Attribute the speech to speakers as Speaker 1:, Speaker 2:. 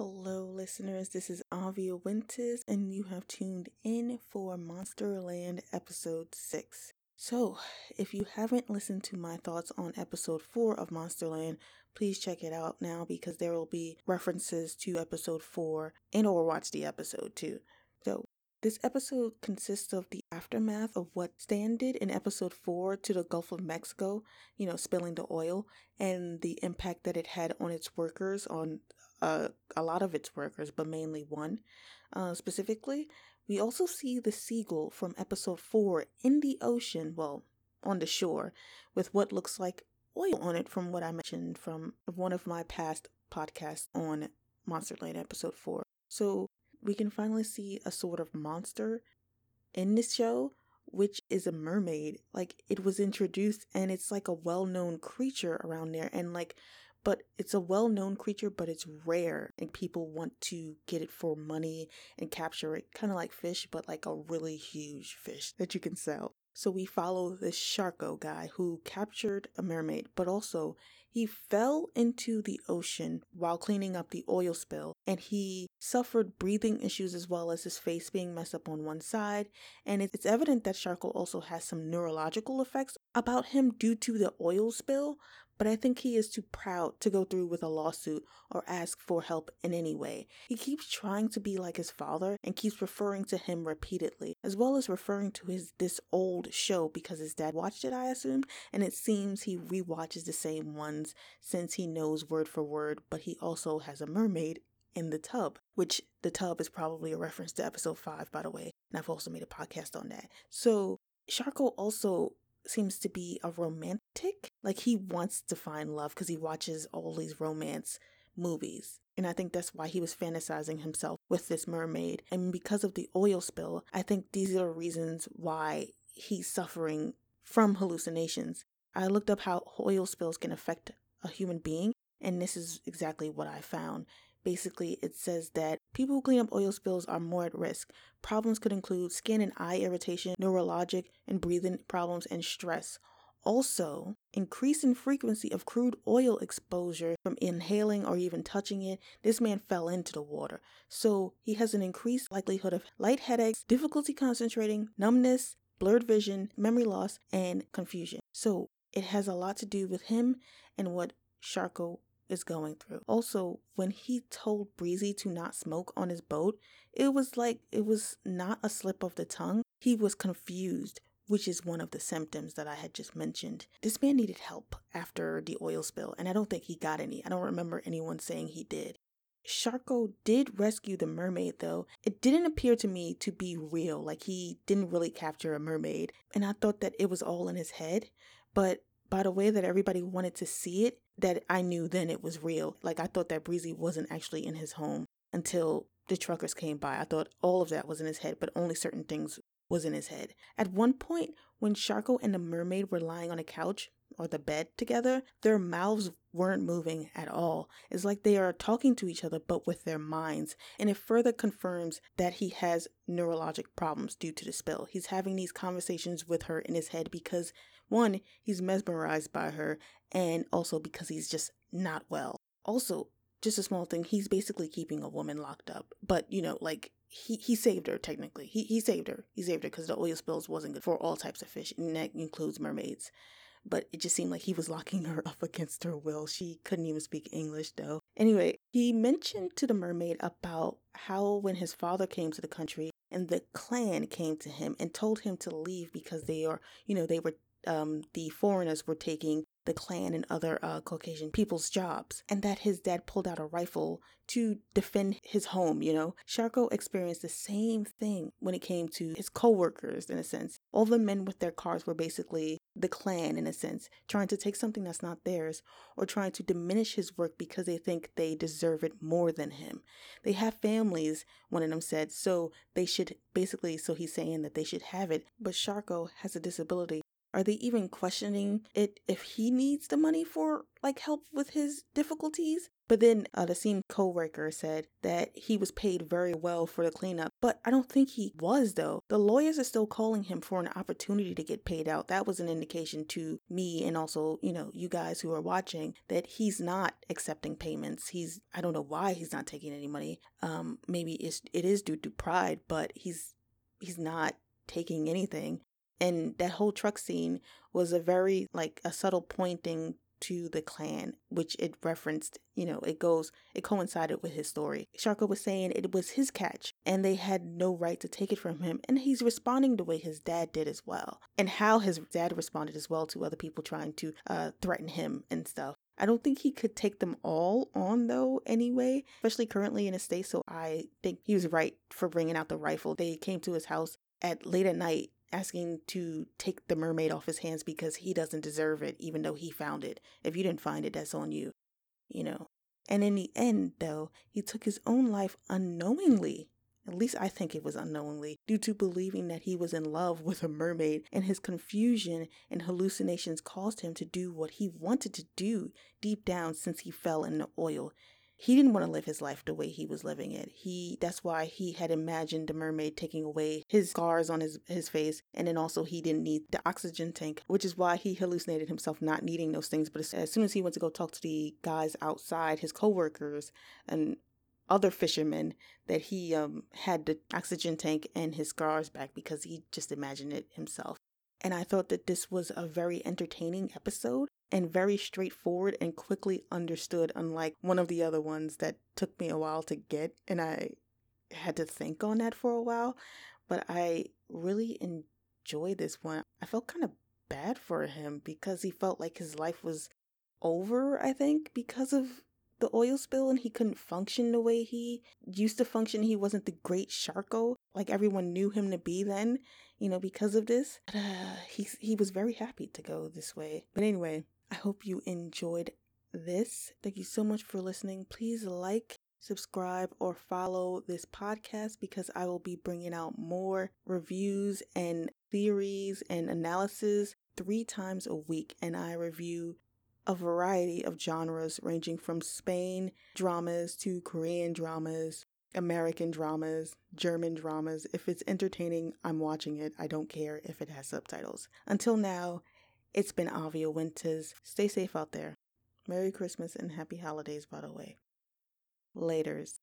Speaker 1: Hello, listeners. This is Avia Winters, and you have tuned in for Monsterland episode 6. So, if you haven't listened to my thoughts on episode 4 of Monsterland, please check it out now because there will be references to episode 4 and or watch the episode too. So, this episode consists of the aftermath of what Stan did in episode 4 to the Gulf of Mexico, you know, spilling the oil, and the impact that it had on its workers, on uh, a lot of its workers, but mainly one uh, specifically. We also see the seagull from episode 4 in the ocean, well, on the shore, with what looks like oil on it from what I mentioned from one of my past podcasts on Monsterland episode 4. So we can finally see a sort of monster in this show, which is a mermaid. Like it was introduced and it's like a well known creature around there. And like but it's a well known creature, but it's rare, and people want to get it for money and capture it, kind of like fish, but like a really huge fish that you can sell. So we follow this Sharko guy who captured a mermaid, but also he fell into the ocean while cleaning up the oil spill and he suffered breathing issues as well as his face being messed up on one side. And it's evident that Sharko also has some neurological effects about him due to the oil spill, but I think he is too proud to go through with a lawsuit or ask for help in any way. He keeps trying to be like his father and keeps referring to him repeatedly, as well as referring to his this old show because his dad watched it, I assume, and it seems he rewatches the same ones since he knows word for word, but he also has a mermaid in the tub, which the tub is probably a reference to episode 5 by the way, and I've also made a podcast on that. So, Sharko also seems to be a romantic. Like he wants to find love because he watches all these romance movies. And I think that's why he was fantasizing himself with this mermaid. And because of the oil spill, I think these are reasons why he's suffering from hallucinations. I looked up how oil spills can affect a human being, and this is exactly what I found. Basically, it says that people who clean up oil spills are more at risk. Problems could include skin and eye irritation, neurologic and breathing problems, and stress. Also, increase in frequency of crude oil exposure from inhaling or even touching it. This man fell into the water. So he has an increased likelihood of light headaches, difficulty concentrating, numbness, blurred vision, memory loss, and confusion. So it has a lot to do with him and what Sharko is going through. Also, when he told Breezy to not smoke on his boat, it was like it was not a slip of the tongue. He was confused, which is one of the symptoms that I had just mentioned. This man needed help after the oil spill, and I don't think he got any. I don't remember anyone saying he did. Sharko did rescue the mermaid, though. It didn't appear to me to be real, like he didn't really capture a mermaid, and I thought that it was all in his head. But by the way that everybody wanted to see it, that I knew then it was real. Like I thought that Breezy wasn't actually in his home until the truckers came by. I thought all of that was in his head, but only certain things was in his head. At one point, when Sharko and the mermaid were lying on a couch or the bed together, their mouths weren't moving at all. It's like they are talking to each other but with their minds. And it further confirms that he has neurologic problems due to the spill. He's having these conversations with her in his head because one, he's mesmerized by her, and also because he's just not well. Also, just a small thing, he's basically keeping a woman locked up. But, you know, like he, he saved her technically. He he saved her. He saved her because the oil spills wasn't good for all types of fish, and that includes mermaids. But it just seemed like he was locking her up against her will. She couldn't even speak English though. Anyway, he mentioned to the mermaid about how when his father came to the country and the Klan came to him and told him to leave because they are, you know, they were um, the foreigners were taking the Klan and other uh, Caucasian people's jobs, and that his dad pulled out a rifle to defend his home, you know. Sharko experienced the same thing when it came to his co-workers in a sense. All the men with their cars were basically the Klan in a sense, trying to take something that's not theirs or trying to diminish his work because they think they deserve it more than him. They have families, one of them said, so they should basically so he's saying that they should have it, but Sharko has a disability Are they even questioning it if he needs the money for like help with his difficulties? But then uh, the same co-worker said that he was paid very well for the cleanup, but I don't think he was though. The lawyers are still calling him for an opportunity to get paid out. That was an indication to me and also, you know, you guys who are watching that he's not accepting payments. He's I don't know why he's not taking any money. Um maybe it's it is due to pride, but he's he's not taking anything. And that whole truck scene was a very like a subtle pointing to the Klan, which it referenced, you know, it goes, it coincided with his story. Sharko was saying it was his catch and they had no right to take it from him. And he's responding the way his dad did as well, and how his dad responded as well to other people trying to uh, threaten him and stuff. I don't think he could take them all on though, anyway, especially currently in a state. So I think he was right for bringing out the rifle. They came to his house at late at night asking to take the mermaid off his hands because he doesn't deserve it, even though he found it. If you didn't find it, that's on you, you know. And in the end, though, he took his own life unknowingly. At least I think it was unknowingly, due to believing that he was in love with a mermaid, and his confusion and hallucinations caused him to do what he wanted to do deep down since he fell in the oil he didn't want to live his life the way he was living it. He that's why he had imagined the mermaid taking away his scars on his his face and then also he didn't need the oxygen tank, which is why he hallucinated himself not needing those things. But as soon as he went to go talk to the guys outside, his coworkers and other fishermen that he um, had the oxygen tank and his scars back because he just imagined it himself. And I thought that this was a very entertaining episode and very straightforward and quickly understood, unlike one of the other ones that took me a while to get. And I had to think on that for a while. But I really enjoyed this one. I felt kind of bad for him because he felt like his life was over, I think, because of the oil spill and he couldn't function the way he used to function. He wasn't the great Sharko like everyone knew him to be then, you know, because of this. But uh, he, he was very happy to go this way. But anyway, I hope you enjoyed this. Thank you so much for listening. Please like, subscribe, or follow this podcast because I will be bringing out more reviews and theories and analysis three times a week. And I review a variety of genres ranging from Spain dramas to Korean dramas, American dramas, German dramas. If it's entertaining, I'm watching it. I don't care if it has subtitles. Until now, it's been Avia Winters. Stay safe out there. Merry Christmas and happy holidays, by the way. Laters.